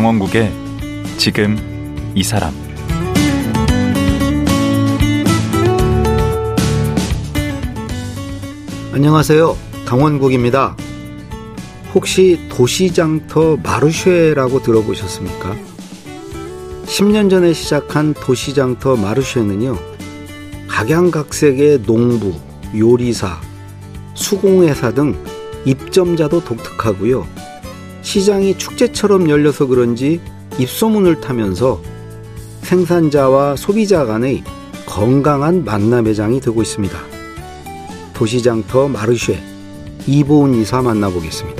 강원국의 지금 이 사람 안녕하세요. 강원국입니다. 혹시 도시장터 마르쉐라고 들어보셨습니까? 10년 전에 시작한 도시장터 마르쉐는요, 각양각색의 농부, 요리사, 수공회사 등 입점자도 독특하고요. 시장이 축제처럼 열려서 그런지 입소문을 타면서 생산자와 소비자 간의 건강한 만남 매장이 되고 있습니다. 도시장터 마르쉐 이보은 이사 만나보겠습니다.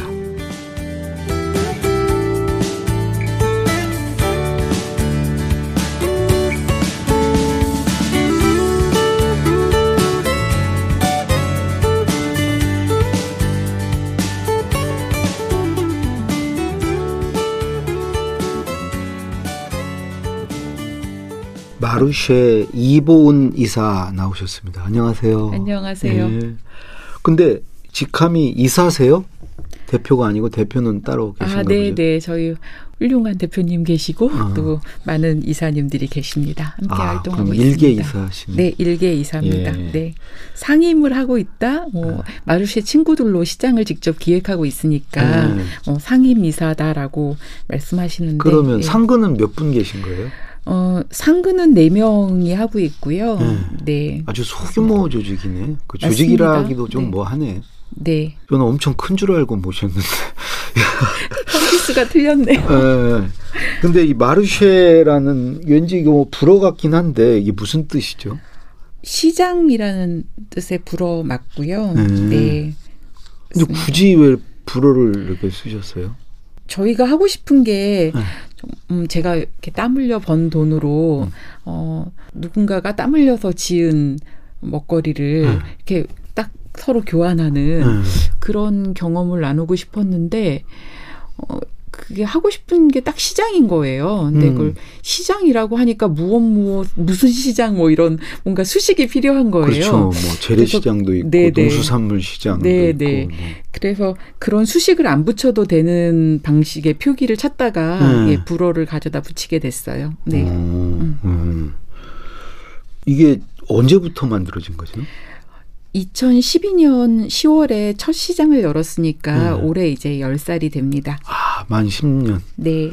마르쉐 이보은 이사 나오셨습니다. 안녕하세요. 안녕하세요. 예. 근데 직함이 이사세요? 대표가 아니고 대표는 따로 계신가 아, 네? 네. 저희 훌륭한 대표님 계시고 아. 또 많은 이사님들이 계십니다. 함께 아, 활동하고 그럼 있습니다. 일개 이사시네. 네, 일개 이사입니다. 예. 네. 상임을 하고 있다. 뭐 마르쉐 친구들로 시장을 직접 기획하고 있으니까 네. 어, 상임 이사다라고 말씀하시는데 그러면 예. 상근은 몇 분 계신 거예요? 어, 상근은 네명이 하고 있고요. 네. 네. 아주 소규모 조직이네. 그. 조직이라기도 좀 네. 뭐 하네. 네. 저는 엄청 큰 줄 알고 모셨는데. 컴피스가 틀렸네요. 예. 근데 이 마르쉐라는 왠지 이거 뭐 불어 같긴 한데 이게 무슨 뜻이죠? 시장이라는 뜻의 불어 맞고요. 음. 네. 근데 굳이 왜 불어를 이렇게 쓰셨어요? 저희가 하고 싶은 게 네. 좀, 음, 제가 이렇게 땀 흘려 번 돈으로 음. 어 누군가가 땀 흘려서 지은 먹거리를 음. 이렇게 딱 서로 교환하는 음. 그런 경험을 나누고 싶었는데 어 그게 하고 싶은 게 딱 시장인 거예요. 근데 음. 그걸 시장이라고 하니까 무엇 무엇 무슨 시장 뭐 이런 뭔가 수식이 필요한 거예요. 그렇죠. 뭐 재래시장도 있고 네, 네. 농수산물 시장도 네, 있고. 네. 뭐. 그래서 그런 수식을 안 붙여도 되는 방식의 표기를 찾다가 네. 예, 불어를 가져다 붙이게 됐어요. 네. 음, 음. 이게 언제부터 만들어진 거죠? 2012년 10월에 첫 시장을 열었으니까 네. 올해 이제 10살이 됩니다. 아, 만 10년. 네.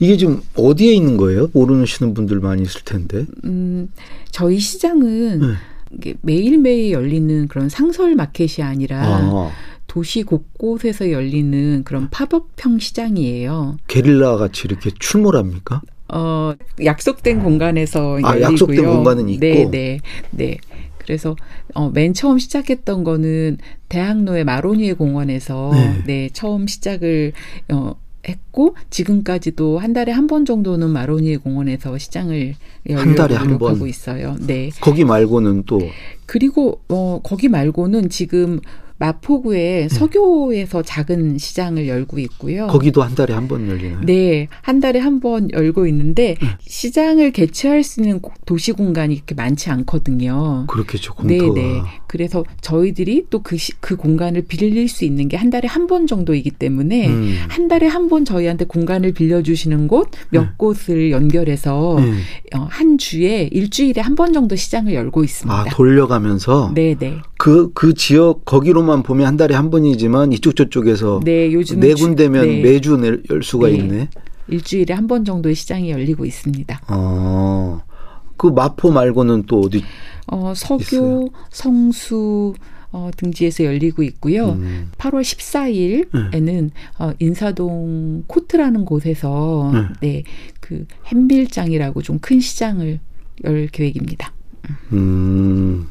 이게 지금 어디에 있는 거예요? 모르시는 분들 많이 있을 텐데. 음, 저희 시장은 네. 이게 매일매일 열리는 그런 상설 마켓이 아니라 아, 도시 곳곳에서 열리는 그런 팝업형 시장이에요. 게릴라 같이 이렇게 출몰합니까? 어, 약속된 공간에서 아, 열리고요. 약속된 공간은 있고? 네, 네, 네. 그래서 어, 맨 처음 시작했던 거는 대학로의 마로니에 공원에서 네. 네. 처음 시작을 어, 했고 지금까지도 한 달에 한 번 정도는 마로니에 공원에서 시장을 열려고 달에 한 번? 있어요. 네. 거기 말고는 또 그리고 어 거기 말고는 지금 마포구에 서교에서 작은 시장을 열고 있고요. 네. 거기도 한 달에 한 번 열리나요? 네, 한 달에 한 번 열고 있는데 네. 시장을 개최할 수 있는 고- 도시 공간이 그렇게 많지 않거든요. 그렇겠죠. 네, 공터가. 네. 그래서 저희들이 또그그 공간을 빌릴 수 있는 게 한 달에 한 번 정도이기 때문에 음. 한 달에 한 번 저희한테 공간을 빌려주시는 곳몇 네. 곳을 연결해서 네. 어, 한 주에 일주일에 한 번 정도 시장을 열고 있습니다. 아, 돌려가면서 네, 네. 그, 그 지역 거기로만 보면 한 달에 한 번이지만 이쪽 저쪽에서 네, 네 주- 군데면 네. 매주 낼- 열 수가 네. 있네. 일주일에 한 번 정도의 시장이 열리고 있습니다. 어. 그 마포 말고는 또 어디? 어, 서교, 있어요. 성수 어, 등지에서 열리고 있고요. 음. 8월 14일에는 어, 인사동 코트라는 곳에서 네, 그 햄빌장이라고 좀 큰 시장을 열 계획입니다. 음.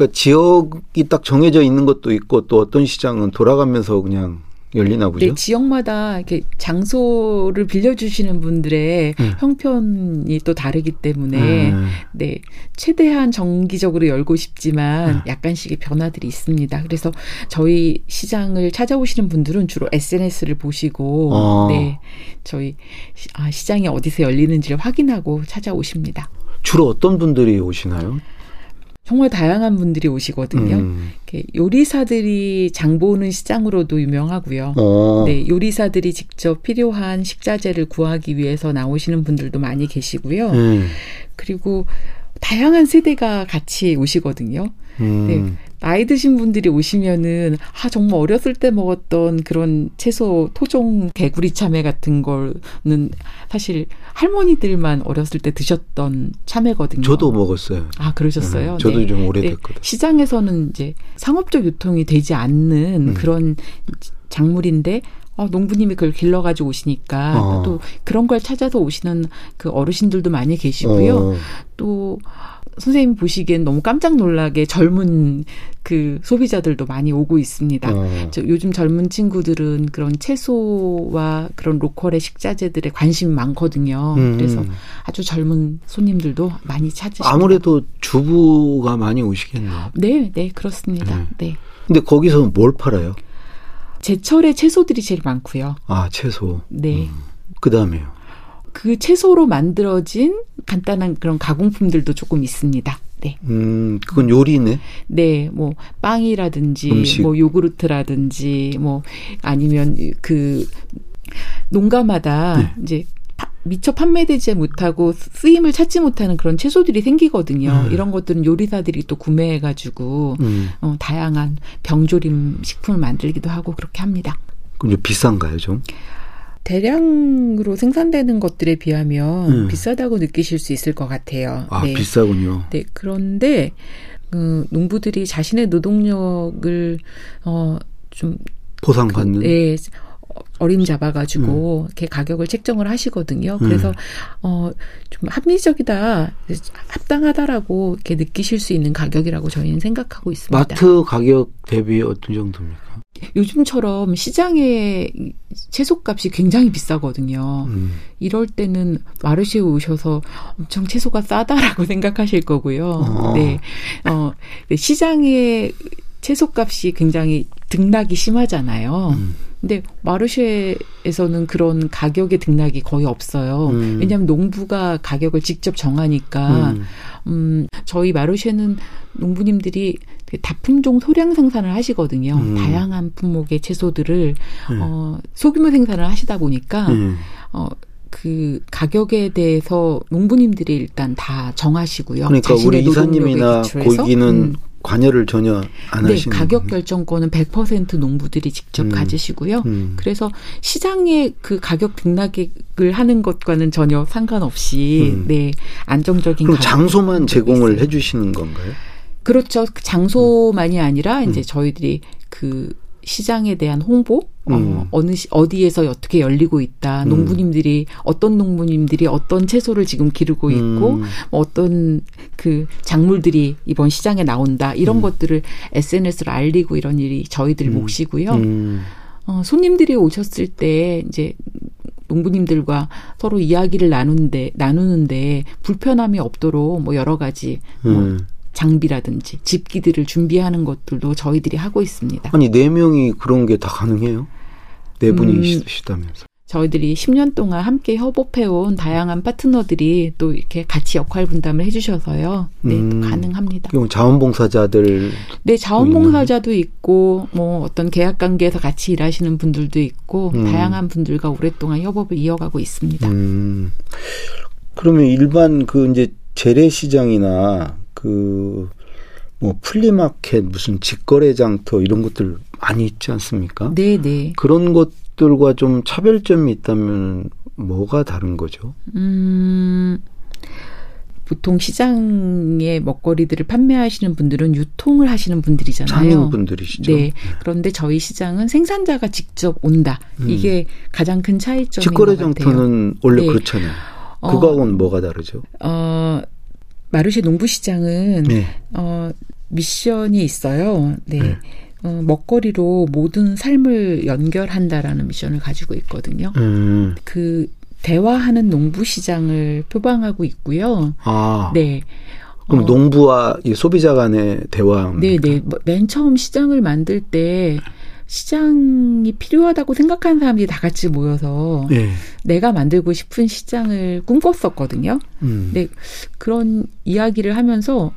그러니까 지역이 딱 정해져 있는 것도 있고 또 어떤 시장은 돌아가면서 그냥 열리나 보죠. 네, 지역마다 이렇게 장소를 빌려주시는 분들의 음. 형편이 또 다르기 때문에 음. 네, 최대한 정기적으로 열고 싶지만 음. 약간씩의 변화들이 있습니다. 그래서 저희 시장을 찾아오시는 분들은 주로 SNS를 보시고 어. 네, 저희 시- 아, 시장이 어디서 열리는지를 확인하고 찾아오십니다. 주로 어떤 분들이 오시나요? 정말 다양한 분들이 오시거든요. 음. 요리사들이 장 보는 시장으로도 유명하고요. 어. 네, 요리사들이 직접 필요한 식자재를 구하기 위해서 나오시는 분들도 많이 계시고요. 음. 그리고 다양한 세대가 같이 오시거든요. 음. 네. 나이 드신 분들이 오시면은 아 정말 어렸을 때 먹었던 그런 채소 토종 개구리 참외 같은 거는 사실 할머니들만 어렸을 때 드셨던 참외거든요. 저도 먹었어요. 아 그러셨어요. 음, 저도 네. 좀 네, 오래됐거든. 시장에서는 이제 상업적 유통이 되지 않는 음. 그런 작물인데 어, 농부님이 그걸 길러가지고 오시니까 어. 또 그런 걸 찾아서 오시는 그 어르신들도 많이 계시고요. 어. 또 선생님 보시기엔 너무 깜짝 놀라게 젊은 그 소비자들도 많이 오고 있습니다. 어. 저 요즘 젊은 친구들은 그런 채소와 그런 로컬의 식자재들에 관심이 많거든요. 음. 그래서 아주 젊은 손님들도 많이 찾으십니다. 아무래도 주부가 많이 오시겠네요. 네, 네, 그렇습니다. 음. 네. 근데 거기서 뭘 팔아요? 제철의 채소들이 제일 많고요. 아, 채소. 네. 그 다음에요. 그 채소로 만들어진 간단한 그런 가공품들도 조금 있습니다. 네. 음, 그건 요리네. 네, 뭐 빵이라든지 음식. 뭐 요구르트라든지 뭐 아니면 그 농가마다 네. 이제 파- 미처 판매되지 못하고 쓰임을 찾지 못하는 그런 채소들이 생기거든요. 네. 이런 것들은 요리사들이 또 구매해가지고 음. 어, 다양한 병조림 식품을 만들기도 하고 그렇게 합니다. 그럼 좀 비싼가요, 좀? 대량으로 생산되는 것들에 비하면 음. 비싸다고 느끼실 수 있을 것 같아요. 아, 네. 비싸군요. 네, 그런데 그 농부들이 자신의 노동력을 어 좀 보상받는. 예, 어림 잡아가지고 이렇게 가격을 책정을 하시거든요. 그래서 음. 어좀 합리적이다, 합당하다라고 이렇게 느끼실 수 있는 가격이라고 저희는 생각하고 있습니다. 마트 가격 대비 어떤 정도입니까? 요즘처럼 시장의 채소값이 굉장히 비싸거든요. 음. 이럴 때는 마르시에 오셔서 엄청 채소가 싸다라고 생각하실 거고요. 어. 네. 어, 네, 시장의 채소값이 굉장히 등락이 심하잖아요. 음. 근데 마르쉐에서는 그런 가격의 등락이 거의 없어요. 음. 왜냐하면 농부가 가격을 직접 정하니까 음. 음, 저희 마르쉐는 농부님들이 다품종 소량 생산을 하시거든요. 음. 다양한 품목의 채소들을 네. 어, 소규모 생산을 하시다 보니까 음. 어, 그 가격에 대해서 농부님들이 일단 다 정하시고요. 그러니까 우리 이사님이나. 고기는 음. 관여를 전혀 안 네, 하시는 가격. 결정권은 100% 농부들이 직접 음. 가지시고요. 음. 그래서 시장의 그 가격 등락을 하는 것과는 전혀 상관없이 음. 네 안정적인 그럼 장소만 제공을 있어요. 해주시는 건가요? 그렇죠. 그 장소만이 음. 아니라 이제 저희들이 그 시장에 대한 홍보, 음. 어, 어느 시, 어디에서 어떻게 열리고 있다, 음. 농부님들이 어떤 농부님들이 어떤 채소를 지금 기르고 있고, 음. 뭐 어떤 그 작물들이 이번 시장에 나온다 이런 음. 것들을 SNS로 알리고 이런 일이 저희들 음. 몫이고요. 음. 어, 손님들이 오셨을 때 이제 농부님들과 서로 이야기를 나누는데 나누는데 불편함이 없도록 뭐 여러 가지 뭐 음. 장비라든지 집기들을 준비하는 것들도 저희들이 하고 있습니다. 아니 네 명이 그런 게 다 가능해요? 네 분이 음. 저희들이 10년 동안 함께 협업해온 다양한 파트너들이 또 이렇게 같이 역할 분담을 해주셔서요. 네, 음. 가능합니다. 그럼 자원봉사자들 네, 자원봉사자도 있고, 뭐 어떤 계약 관계에서 같이 일하시는 분들도 있고, 음. 다양한 분들과 오랫동안 협업을 이어가고 있습니다. 음. 그러면 일반 그 이제 재래시장이나 그 뭐 flea market 무슨 직거래 장터 이런 것들 많이 있지 않습니까? 네, 네. 그런 것들과 좀 차별점이 있다면 뭐가 다른 거죠? 음, 보통 시장에 먹거리들을 판매하시는 분들은 유통을 하시는 분들이잖아요. 상인 분들이시죠. 네. 그런데 저희 시장은 생산자가 직접 온다. 이게 가장 큰 차이점인 직거래 것 같아요. 장터는 원래 네. 그렇잖아요. 어, 그거하고는 뭐가 다르죠? 어, 마르쉐 농부시장은 네. 어, 미션이 있어요. 네. 네. 어, 먹거리로 모든 삶을 연결한다라는 미션을 가지고 있거든요. 음. 그 대화하는 농부 시장을 표방하고 있고요. 아. 네. 그럼 어, 농부와 이 소비자 간의 대화. 네, 네. 뭐맨 처음 시장을 만들 때 시장이 필요하다고 생각하는 사람들이 다 같이 모여서 네. 내가 만들고 싶은 시장을 꿈꿨었거든요. 음. 네, 그런 이야기를 하면서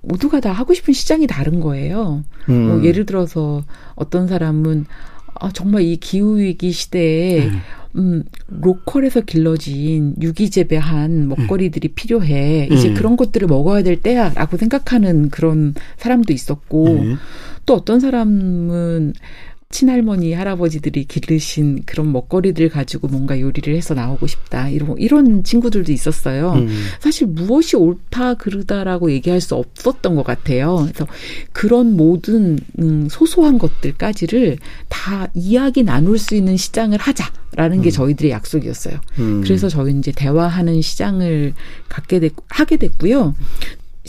모두가 다 하고 싶은 시장이 다른 거예요. 음. 뭐 예를 들어서 어떤 사람은 아, 정말 이 기후 위기 시대에 음. 음, 로컬에서 길러진 유기 재배한 먹거리들이 필요해. 음. 이제 그런 것들을 먹어야 될 때야라고 생각하는 그런 사람도 있었고 네. 또 어떤 사람은 친할머니 할아버지들이 기르신 그런 먹거리들 가지고 뭔가 요리를 해서 나오고 싶다 이런 이런 친구들도 있었어요. 음. 사실 무엇이 옳다 그르다라고 얘기할 수 없었던 것 같아요. 그래서 그런 모든 음, 소소한 것들까지를 다 이야기 나눌 수 있는 시장을 하자라는 게 저희들의 약속이었어요. 음. 그래서 저희 이제 대화하는 시장을 갖게 됐, 하게 됐고요.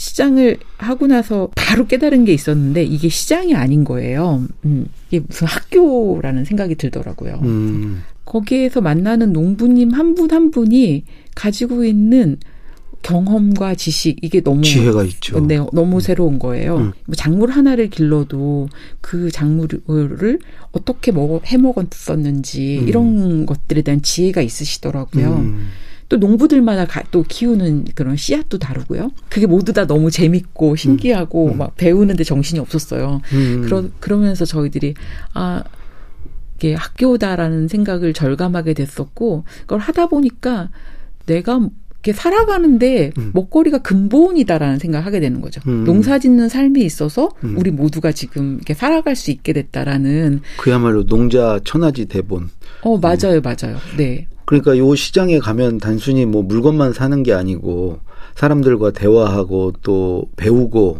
시장을 하고 나서 바로 깨달은 게 있었는데 이게 시장이 아닌 거예요. 음, 이게 무슨 학교라는 생각이 들더라고요. 음. 거기에서 만나는 농부님 한 분한 분이 가지고 있는 경험과 지식 이게 너무 지혜가 있죠. 네, 너무 새로운 거예요. 음. 뭐 작물 하나를 길러도 그 작물을 어떻게 먹어 해 먹었었는지 음. 이런 것들에 대한 지혜가 있으시더라고요. 음. 또 농부들마다 가, 또 키우는 그런 씨앗도 다르고요. 그게 모두 다 너무 재밌고 신기하고 음. 막 배우는데 정신이 없었어요. 음. 그러 그러면서 저희들이 아 이게 학교다라는 생각을 절감하게 됐었고 그걸 하다 보니까 내가 이렇게 살아가는데 음. 먹거리가 근본이다라는 생각을 하게 되는 거죠. 음. 농사짓는 삶이 있어서 음. 우리 모두가 지금 이렇게 살아갈 수 있게 됐다라는 그야말로 농자 천하지 대본. 어 맞아요 맞아요 네 그러니까 요 시장에 가면 단순히 뭐 물건만 사는 게 아니고 사람들과 대화하고 또 배우고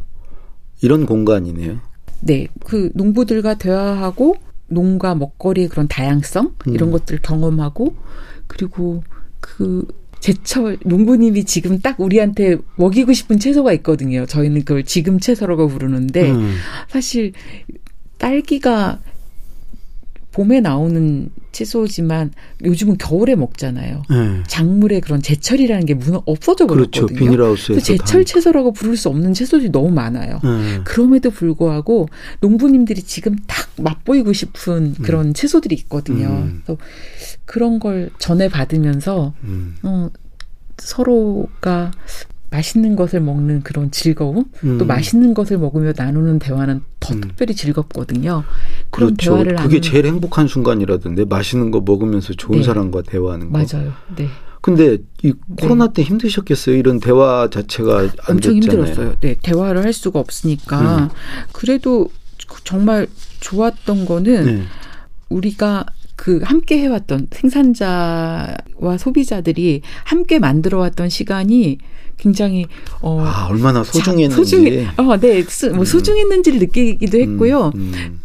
이런 공간이네요. 네, 그 농부들과 대화하고 농가 먹거리의 그런 다양성 음. 이런 것들 경험하고 그리고 그 제철 농부님이 지금 딱 우리한테 먹이고 싶은 채소가 있거든요. 저희는 그걸 지금 채소라고 부르는데 음. 사실 딸기가 봄에 나오는 채소지만 요즘은 겨울에 먹잖아요. 네. 작물의 그런 제철이라는 게 무너 없어져 그렇죠. 버렸거든요. 비닐하우스에서 그래서 제철 채소라고 부를 수 없는 채소들이 너무 많아요. 네. 그럼에도 불구하고 농부님들이 지금 딱 맛보이고 싶은 그런 채소들이 있거든요. 음. 그래서 그런 걸 전해 받으면서 음. 어, 서로가 맛있는 것을 먹는 그런 즐거움, 음. 또 맛있는 것을 먹으며 나누는 대화는 더 음. 특별히 즐겁거든요. 그런 그렇죠. 대화를 그게 나누는- 제일 행복한 순간이라던데 맛있는 거 먹으면서 좋은 네. 사람과 대화하는 거. 맞아요. 네. 근데 이 코로나 때 힘드셨겠어요. 이런 대화 자체가 안 엄청 됐잖아요. 힘들었어요. 네, 대화를 할 수가 없으니까. 음. 그래도 정말 좋았던 거는 네. 우리가 그 함께 해왔던 생산자와 소비자들이 함께 만들어왔던 시간이 굉장히 어 아 얼마나 자- 소중했는지. 소중해 어, 네, 수, 뭐 음. 소중했는지를 느끼기도 했고요. 음, 음,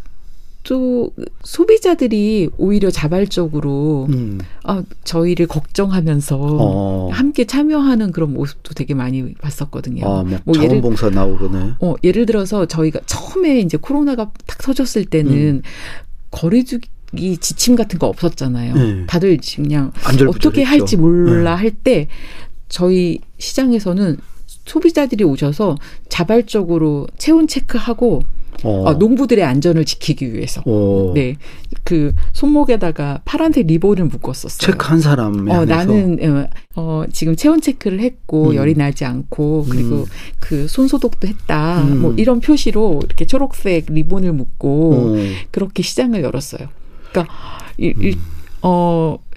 또 소비자들이 오히려 자발적으로 음. 아, 저희를 걱정하면서 어. 함께 참여하는 그런 모습도 되게 많이 봤었거든요. 아, 뭐, 뭐 예를 자원봉사 나오거네. 어, 예를 들어서 저희가 처음에 이제 코로나가 탁 터졌을 때는 거리두기 지침 같은 거 없었잖아요. 네. 다들 그냥. 어떻게 할지 몰라 네. 할때 저희 시장에서는 소비자들이 오셔서 자발적으로 체온 체크하고 어. 어, 농부들의 안전을 지키기 위해서 어. 네그 손목에다가 파란색 리본을 묶었었어요. 체크 한 사람에 어. 나는 어, 어, 지금 체온 체크를 했고 음. 열이 나지 않고 그리고 음. 그 손 소독도 했다. 음. 뭐 이런 표시로 이렇게 초록색 리본을 묶고 어. 그렇게 시장을 열었어요. 그러니까 이, 이, 어 그런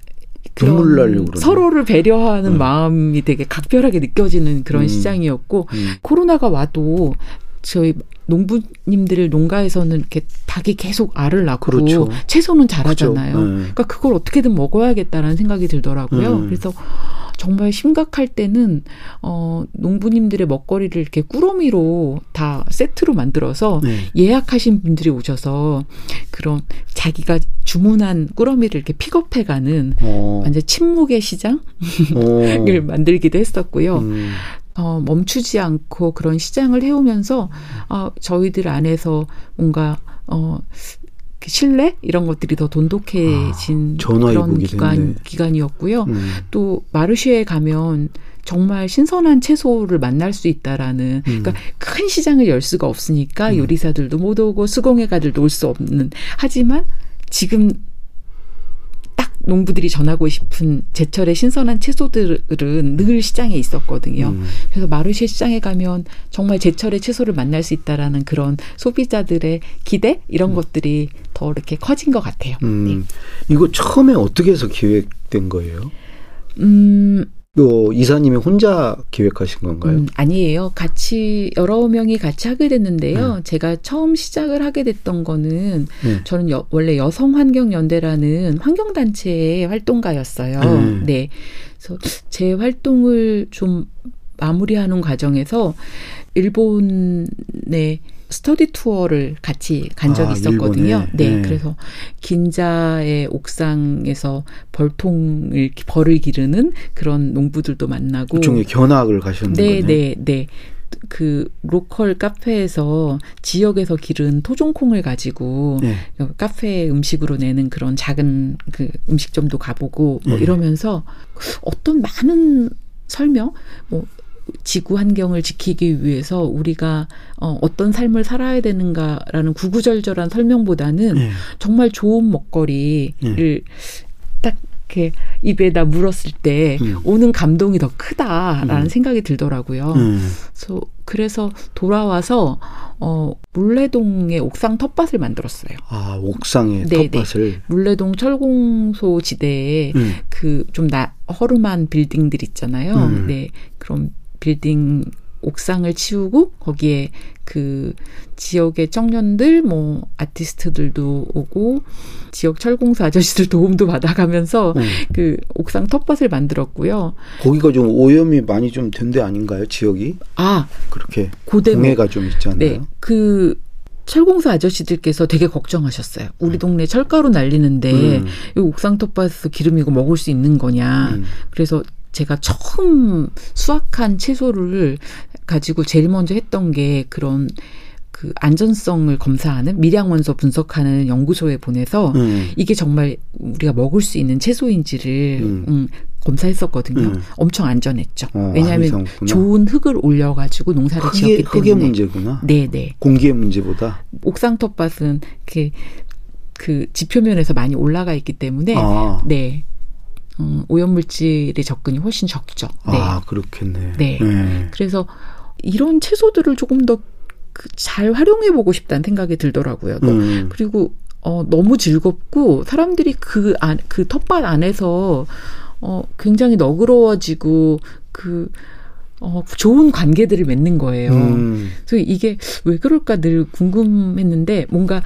눈물 나려고 그러네. 서로를 배려하는 음. 마음이 되게 각별하게 느껴지는 그런 음. 시장이었고 음. 코로나가 와도 저희 농부님들 농가에서는 이렇게 닭이 계속 알을 낳고 그렇죠. 채소는 잘하잖아요. 그죠. 네. 그러니까 그걸 어떻게든 먹어야겠다라는 생각이 들더라고요. 음. 그래서 정말 심각할 때는 어 농부님들의 먹거리를 이렇게 꾸러미로 다 세트로 만들어서 네. 예약하신 분들이 오셔서 그런 자기가 주문한 꾸러미를 이렇게 픽업해 가는 어. 완전 침묵의 시장을 어. 만들기도 했었고요. 음. 어, 멈추지 않고 그런 시장을 해오면서 어, 저희들 안에서 뭔가 어, 그 신뢰 이런 것들이 더 돈독해진 아, 그런 기간 됐네. 기간이었고요. 음. 또 마르쉐에 가면 정말 신선한 채소를 만날 수 있다라는 음. 그러니까 큰 시장을 열 수가 없으니까 요리사들도 못 오고 수공예가들도 올 수 없는 하지만 지금 딱 농부들이 전하고 싶은 제철의 신선한 채소들은 늘 시장에 있었거든요. 음. 그래서 마르쉐 시장에 가면 정말 제철의 채소를 만날 수 있다라는 그런 소비자들의 기대 이런 것들이 더 이렇게 커진 것 같아요. 음, 이거 처음에 어떻게 해서 기획된 거예요? 음, 그 이사님이 혼자 기획하신 건가요? 음, 아니에요. 같이 여러 명이 같이 하게 됐는데요. 제가 처음 시작을 하게 됐던 거는 네. 저는 여- 원래 여성환경연대라는 환경단체의 활동가였어요. 음. 네. 그래서 제 활동을 좀 마무리하는 과정에서 일본의 스터디 투어를 같이 간 적이 아, 있었거든요. 네. 네. 그래서 긴자의 옥상에서 벌통을 벌을 기르는 그런 농부들도 만나고 그중에 견학을 가셨는 네, 거네요. 네, 네. 그 로컬 카페에서 지역에서 기른 토종콩을 가지고 네. 그 카페 음식으로 내는 그런 작은 그 음식점도 가보고 뭐 네. 이러면서 어떤 많은 설명 뭐 지구 환경을 지키기 위해서 우리가 어, 어떤 삶을 살아야 되는가라는 구구절절한 설명보다는 네. 정말 좋은 먹거리를 딱 이렇게 입에다 물었을 때 음. 오는 감동이 더 크다라는 음. 생각이 들더라고요. 음. 그래서, 그래서 돌아와서 어 물레동에 옥상 텃밭을 만들었어요. 아 옥상에 네, 텃밭을. 물레동 철공소 지대에 음. 그좀 나 허름한 빌딩들 있잖아요. 음. 네. 그런 빌딩 옥상을 치우고 거기에 그 지역의 청년들 뭐 아티스트들도 오고 지역 철공사 아저씨들 도움도 받아가면서 음. 그 옥상 텃밭을 만들었고요. 거기가 좀 오염이 많이 좀 된 데 아닌가요? 지역이 아, 그렇게 고대목. 공해가 좀 있지 않나요? 네. 그 철공사 아저씨들께서 되게 걱정하셨어요. 우리 동네 철가루 날리는데 음. 이 옥상 텃밭에서 기름 이거 먹을 수 있는 거냐. 음. 그래서 제가 처음 수확한 채소를 가지고 제일 먼저 했던 게 그런 그 안전성을 검사하는 미량 원소 분석하는 연구소에 보내서 음. 이게 정말 우리가 먹을 수 있는 채소인지를 음. 음, 검사했었거든요. 음. 엄청 안전했죠. 어, 왜냐하면 안전했구나. 좋은 흙을 올려가지고 농사를 흙의, 지었기 흙의 때문에. 문제구나. 네네. 공기의 문제보다. 옥상 텃밭은 이렇게 그 지표면에서 많이 올라가 있기 때문에 아, 네. 음, 오염물질의 접근이 훨씬 적죠. 네. 아 그렇겠네. 네. 네. 그래서 이런 채소들을 조금 더그잘 활용해 보고 싶다는 생각이 들더라고요. 또 음. 그리고 어 너무 즐겁고 사람들이 그 안 그 텃밭 안에서 어 굉장히 너그러워지고 그 어, 좋은 관계들을 맺는 거예요. 음. 그래서 이게 왜 그럴까 늘 궁금했는데 뭔가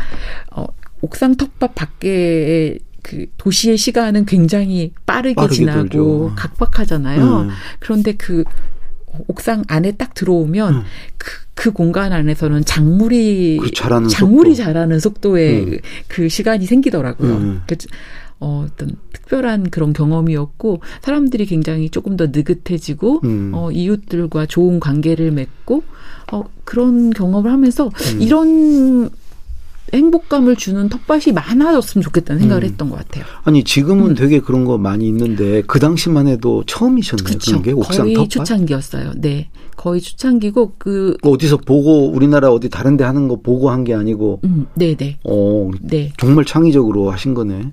어, 옥상 텃밭 밖에 그 도시의 시간은 굉장히 빠르게, 빠르게 지나고 돌죠. 각박하잖아요. 음. 그런데 그 옥상 안에 딱 들어오면 음. 그, 그 공간 안에서는 작물이 그 자라는 작물이 속도. 자라는 속도의 음. 그 시간이 생기더라고요. 음. 그, 어, 어떤 특별한 그런 경험이었고 사람들이 굉장히 조금 더 느긋해지고 음. 어, 이웃들과 좋은 관계를 맺고 어, 그런 경험을 하면서 음. 이런 행복감을 주는 텃밭이 많아졌으면 좋겠다는 생각을 음. 했던 것 같아요. 아니 지금은 되게 그런 거 많이 있는데 그 당시만 해도 처음이셨나요? 그런 게 옥상 거의 텃밭? 초창기였어요. 네, 거의 초창기고 그 어디서 보고 우리나라 어디 다른 데 하는 거 보고 한 게 아니고 음, 네, 네, 어 네. 정말 창의적으로 하신 거네.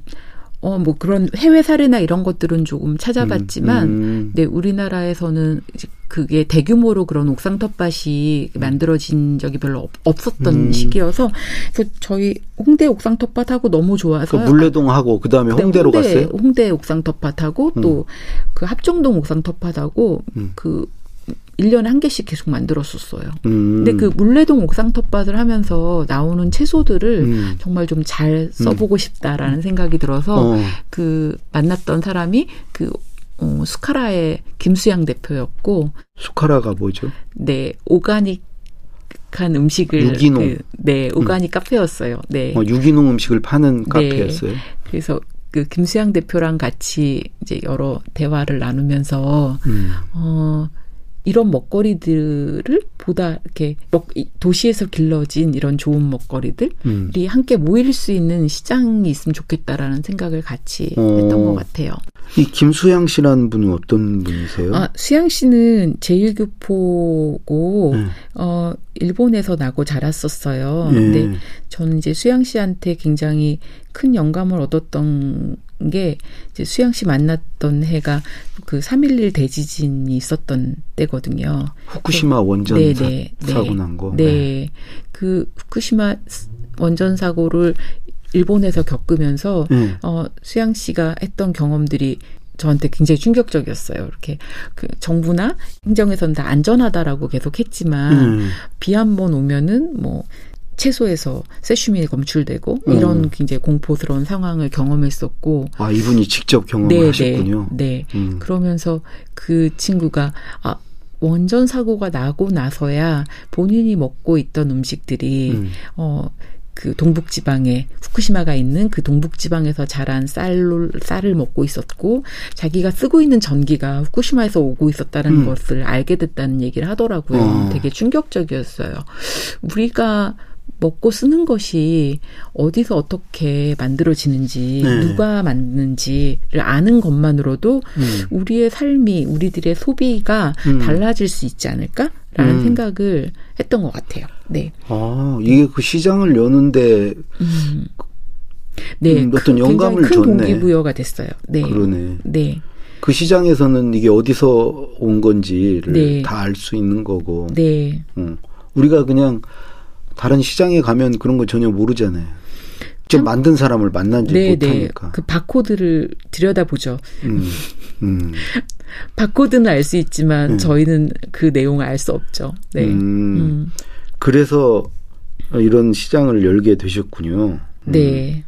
어, 뭐 그런 해외 사례나 이런 것들은 조금 찾아봤지만, 음. 네, 우리나라에서는 그게 대규모로 그런 옥상 텃밭이 만들어진 적이 별로 없, 없었던 음. 시기여서, 그래서 저희 홍대 옥상 텃밭하고 너무 그 좋아서. 물레동하고 그 다음에 네, 홍대로 홍대, 갔어요. 홍대 옥상 텃밭하고 또 그 합정동 옥상 텃밭하고 음. 그 1년에 한 개씩 계속 만들었었어요. 음. 근데 그 물레동 옥상 텃밭을 하면서 나오는 채소들을 음. 정말 좀 잘 써보고 싶다라는 생각이 들어서 어. 그 만났던 사람이 그 어, 스카라의 김수양 대표였고 수카라가 뭐죠? 네 오가닉 한 음식을 유기농. 그, 네 오가닉 카페였어요. 네 어, 유기농 음식을 파는 네. 카페였어요. 그래서 그 김수양 대표랑 같이 이제 여러 대화를 나누면서 음. 어 이런 먹거리들을 보다 이렇게 도시에서 길러진 이런 좋은 먹거리들이 음. 함께 모일 수 있는 시장이 있으면 좋겠다라는 생각을 같이 어. 했던 것 같아요. 이 김수양 씨라는 분은 어떤 분이세요? 아, 수양 씨는 제1교포고, 네. 어, 일본에서 나고 자랐었어요. 네. 근데 저는 이제 수양 씨한테 굉장히 큰 영감을 얻었던 게 이제 수영 씨 만났던 해가 그 3.11 대지진이 있었던 때거든요. 후쿠시마 원전 네, 사, 네, 네. 사고 난 거. 네. 그 후쿠시마 원전 사고를 일본에서 겪으면서 네. 어 수양 씨가 했던 경험들이 저한테 굉장히 충격적이었어요. 이렇게 그 정부나 행정에서는 다 안전하다라고 계속 했지만 음. 비한번 오면은 뭐 채소에서 세슘이 검출되고 음. 이런 굉장히 공포스러운 상황을 경험했었고 아 이분이 직접 네, 경험하셨군요. 네, 네. 음. 그러면서 그 친구가 아 원전 사고가 나고 나서야 본인이 먹고 있던 음식들이 음. 어, 그 동북 지방에 후쿠시마가 있는 그 동북 지방에서 자란 쌀로 쌀을 먹고 있었고 자기가 쓰고 있는 전기가 후쿠시마에서 오고 있었다는 음. 것을 알게 됐다는 얘기를 하더라고요. 어. 되게 충격적이었어요. 우리가 먹고 쓰는 것이 어디서 어떻게 만들어지는지 네. 누가 만드는지를 아는 것만으로도 음. 우리의 삶이 우리들의 소비가 음. 달라질 수 있지 않을까 라는 음. 생각을 했던 것 같아요. 네. 아 이게 그 시장을 여는데 음. 네, 음, 어떤 큰- 영감을 굉장히 큰 줬네. 동기부여가 됐어요. 네, 그러네. 네, 그 시장에서는 이게 어디서 온 건지를 네. 다알 수 있는 거고. 네. 음. 우리가 그냥 다른 시장에 가면 그런 거 전혀 모르잖아요. 직접 참- 만든 사람을 만나지 네, 네. 못하니까. 그 바코드를 들여다보죠. 음, 음, 바코드는 알 수 있지만 음. 저희는 그 내용을 알 수 없죠. 네. 음. 음. 그래서 이런 시장을 열게 되셨군요. 네.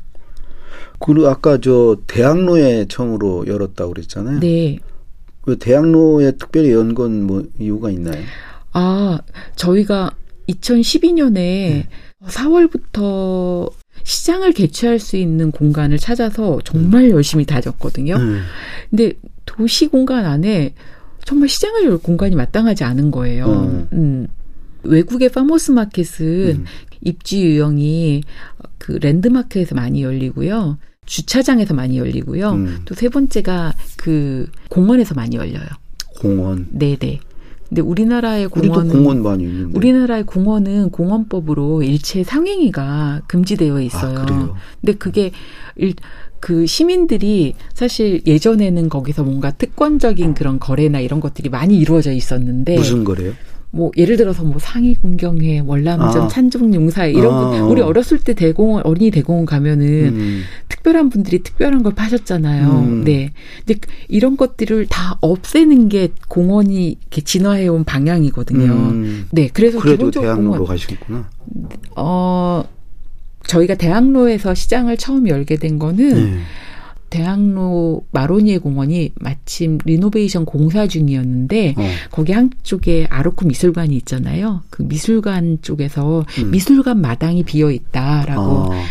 그리고 아까 저 대학로에 처음으로 열었다고 그랬잖아요. 네. 왜 대학로에 특별히 연 건 뭐 이유가 있나요? 아, 저희가 2012년에 네. 4월부터 시장을 개최할 수 있는 공간을 찾아서 정말 열심히 다녔거든요. 음. 근데 도시 공간 안에 정말 시장을 열 공간이 마땅하지 않은 거예요. 음. 음. 외국의 farmers market은 음. 입지 유형이 그 랜드마크에서 많이 열리고요. 주차장에서 많이 열리고요. 음. 또 세 번째가 그 공원에서 많이 열려요. 공원. 네네. 근데 우리나라의 공원은 공원 많이 있는데. 우리나라의 공원은 공원법으로 일체 상행위가 금지되어 있어요. 아, 그래요? 근데 그게 일, 그 시민들이 사실 예전에는 거기서 뭔가 특권적인 그런 거래나 이런 것들이 많이 이루어져 있었는데 무슨 거래요? 뭐 예를 들어서 뭐 상위 군경회, 월남전, 아. 찬종용사 이런 아, 분 어. 우리 어렸을 때 대공원 어린이 대공원 가면은 음. 특별한 분들이 특별한 걸 파셨잖아요. 음. 네. 근데 이런 것들을 다 없애는 게 공원이 이렇게 진화해 온 방향이거든요. 음. 네. 그래서 그래도 대학로로 공원, 가시겠구나. 어 저희가 대학로에서 시장을 처음 열게 된 거는 네. 대학로 마로니에 공원이 마침 리노베이션 공사 중이었는데 어. 거기 한쪽에 아르코 미술관이 있잖아요. 그 미술관 쪽에서 음. 미술관 마당이 비어 있다라고 아,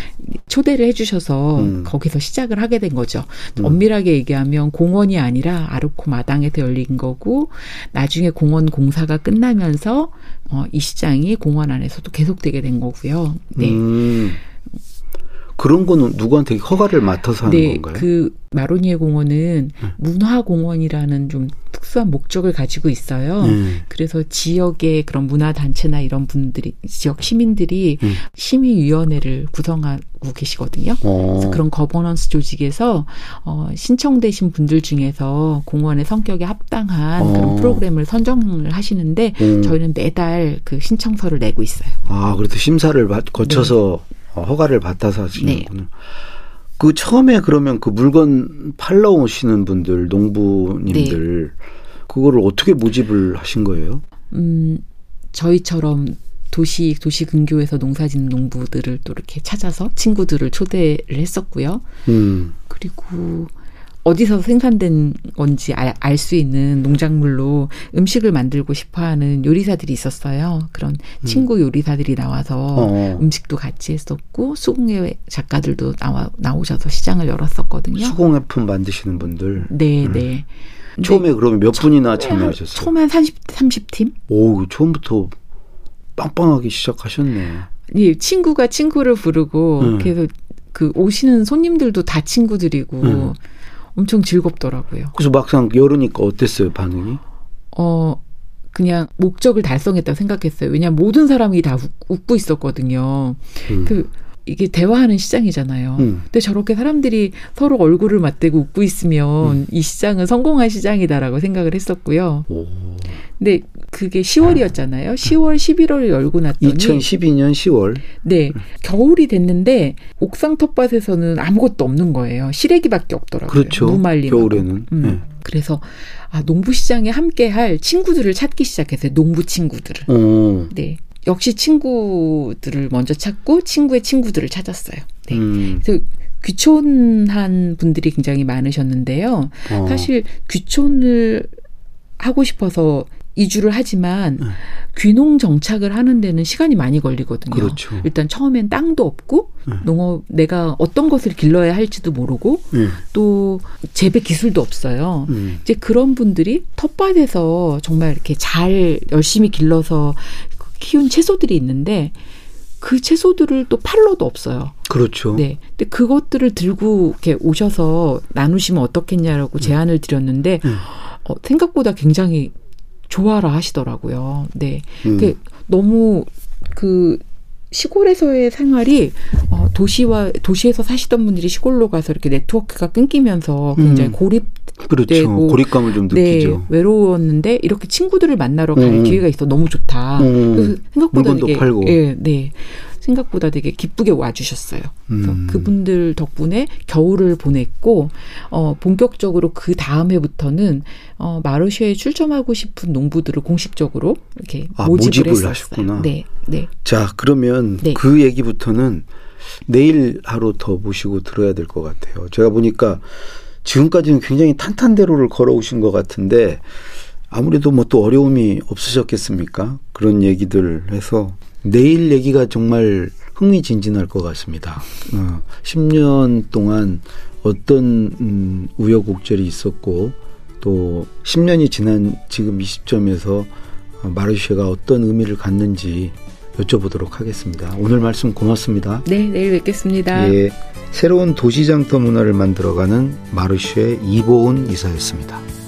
초대를 해주셔서 음. 거기서 시작을 하게 된 거죠. 음. 엄밀하게 얘기하면 공원이 아니라 아르코 마당에서 열린 거고 나중에 공원 공사가 끝나면서 어, 이 시장이 공원 안에서도 계속되게 된 거고요. 네. 음. 그런 거는 누구한테 허가를 맡아서 하는 네, 건가요? 그 마로니에 공원은 음. 문화공원이라는 좀 특수한 목적을 가지고 있어요. 네. 그래서 지역의 그런 문화 단체나 이런 분들이 지역 시민들이 음. 심의위원회를 구성하고 계시거든요. 어. 그래서 그런 거버넌스 조직에서 어, 신청되신 분들 중에서 공원의 성격에 합당한 어. 그런 프로그램을 선정을 하시는데 음. 저희는 매달 그 신청서를 내고 있어요. 아, 그래서 심사를 받- 거쳐서 어, 허가를 받아서 하시는군요. 네. 그 처음에 그러면 그 물건 팔러 오시는 분들, 농부님들, 네. 그거를 어떻게 모집을 하신 거예요? 음, 저희처럼 도시 도시 근교에서 농사짓는 농부들을 또 이렇게 찾아서 친구들을 초대를 했었고요. 음, 그리고 어디서 생산된 건지 알수 있는 농작물로 음식을 만들고 싶어하는 요리사들이 있었어요. 그런 친구 요리사들이 나와서 어. 음식도 같이 했었고 수공예 작가들도 나와 나오셔서 시장을 열었었거든요. 수공예품 만드시는 분들. 네, 네. 근데 처음에 그러면 몇 분이나 처음에 참여하셨어요? 처음에 한 30, 30팀? 오, 처음부터 빵빵하게 시작하셨네. 예, 친구가 친구를 부르고 음. 그래서 그 오시는 손님들도 다 친구들이고 음. 엄청 즐겁더라고요. 그래서 막상 열으니까 어땠어요, 반응이? 어 그냥 목적을 달성했다고 생각했어요. 왜냐하면 모든 사람이 다 웃, 웃고 있었거든요. 음. 그 이게 대화하는 시장이잖아요. 음. 근데 저렇게 사람들이 서로 얼굴을 맞대고 웃고 있으면 음. 이 시장은 성공한 시장이다라고 생각을 했었고요. 오. 근데 그게 10월이었잖아요. 10월, 11월 열고 났더니 2012년 10월. 네 겨울이 됐는데 옥상 텃밭에서는 아무것도 없는 거예요. 시래기밖에 없더라고요. 그렇죠. 무말림하고. 겨울에는. 음. 네. 그래서 아 농부 시장에 함께할 친구들을 찾기 시작했어요. 농부 친구들을. 어. 네. 역시 친구들을 먼저 찾고 친구의 친구들을 찾았어요. 네. 음. 그래서 귀촌한 분들이 굉장히 많으셨는데요. 어. 사실 귀촌을 하고 싶어서 이주를 하지만 네. 귀농 정착을 하는 데는 시간이 많이 걸리거든요. 그렇죠. 일단 처음엔 땅도 없고 네. 농업 내가 어떤 것을 길러야 할지도 모르고 네. 또 재배 기술도 없어요. 음. 이제 그런 분들이 텃밭에서 정말 이렇게 잘 열심히 길러서 키운 채소들이 있는데 그 채소들을 또 팔러도 없어요. 그렇죠. 네. 근데 그것들을 들고 이렇게 오셔서 나누시면 어떻겠냐라고 제안을 드렸는데 음. 어, 생각보다 굉장히 좋아라 하시더라고요. 네. 음. 그 너무 그 시골에서의 생활이 어, 도시와 도시에서 사시던 분들이 시골로 가서 이렇게 네트워크가 끊기면서 굉장히 음. 고립 그렇죠. 되고 고립감을 좀 네, 느끼죠. 외로웠는데 이렇게 친구들을 만나러 갈 음. 기회가 있어 너무 좋다. 음. 그래서 생각보다 물건도 되게 팔고. 예, 네. 생각보다 되게 기쁘게 와주셨어요. 음. 그분들 덕분에 겨울을 보냈고 어, 본격적으로 그 다음 해부터는 어, 마르쉐에 출점하고 싶은 농부들을 공식적으로 이렇게 아, 모집을, 모집을. 하셨구나. 네, 네. 자, 그러면 네. 그 얘기부터는 내일 하루 더 모시고 들어야 될 것 같아요. 제가 보니까 지금까지는 굉장히 탄탄대로를 걸어오신 것 같은데 아무래도 뭐 또 어려움이 없으셨겠습니까? 그런 얘기들 해서 내일 얘기가 정말 흥미진진할 것 같습니다. 어, 10년 동안 어떤 음, 우여곡절이 있었고 또 10년이 지난 지금 이 시점에서 어, 마르쉐가 어떤 의미를 갖는지 여쭤보도록 하겠습니다. 오늘 말씀 고맙습니다. 네, 내일 뵙겠습니다. 예, 새로운 도시장터 문화를 만들어가는 마르쉐 이보은 이사였습니다.